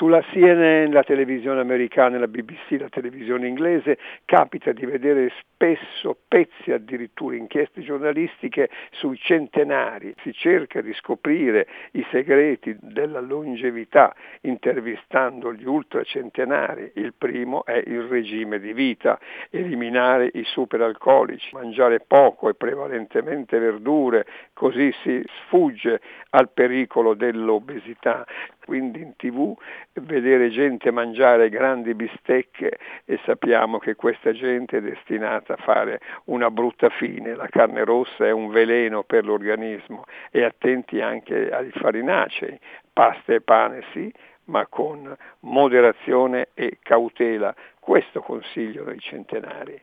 Sulla CNN, la televisione americana, la BBC, la televisione inglese, capita di vedere spesso pezzi, addirittura inchieste giornalistiche sui centenari. Si cerca di scoprire i segreti della longevità intervistando gli ultracentenari. Il primo è il regime di vita, eliminare i superalcolici, mangiare poco e prevalentemente verdure, così si sfugge al pericolo dell'obesità. Quindi in tv vedere gente mangiare grandi bistecche e sappiamo che questa gente è destinata a fare una brutta fine, la carne rossa è un veleno per l'organismo e attenti anche ai farinacei, pasta e pane sì, ma con moderazione e cautela. Questo consiglio ai centenari.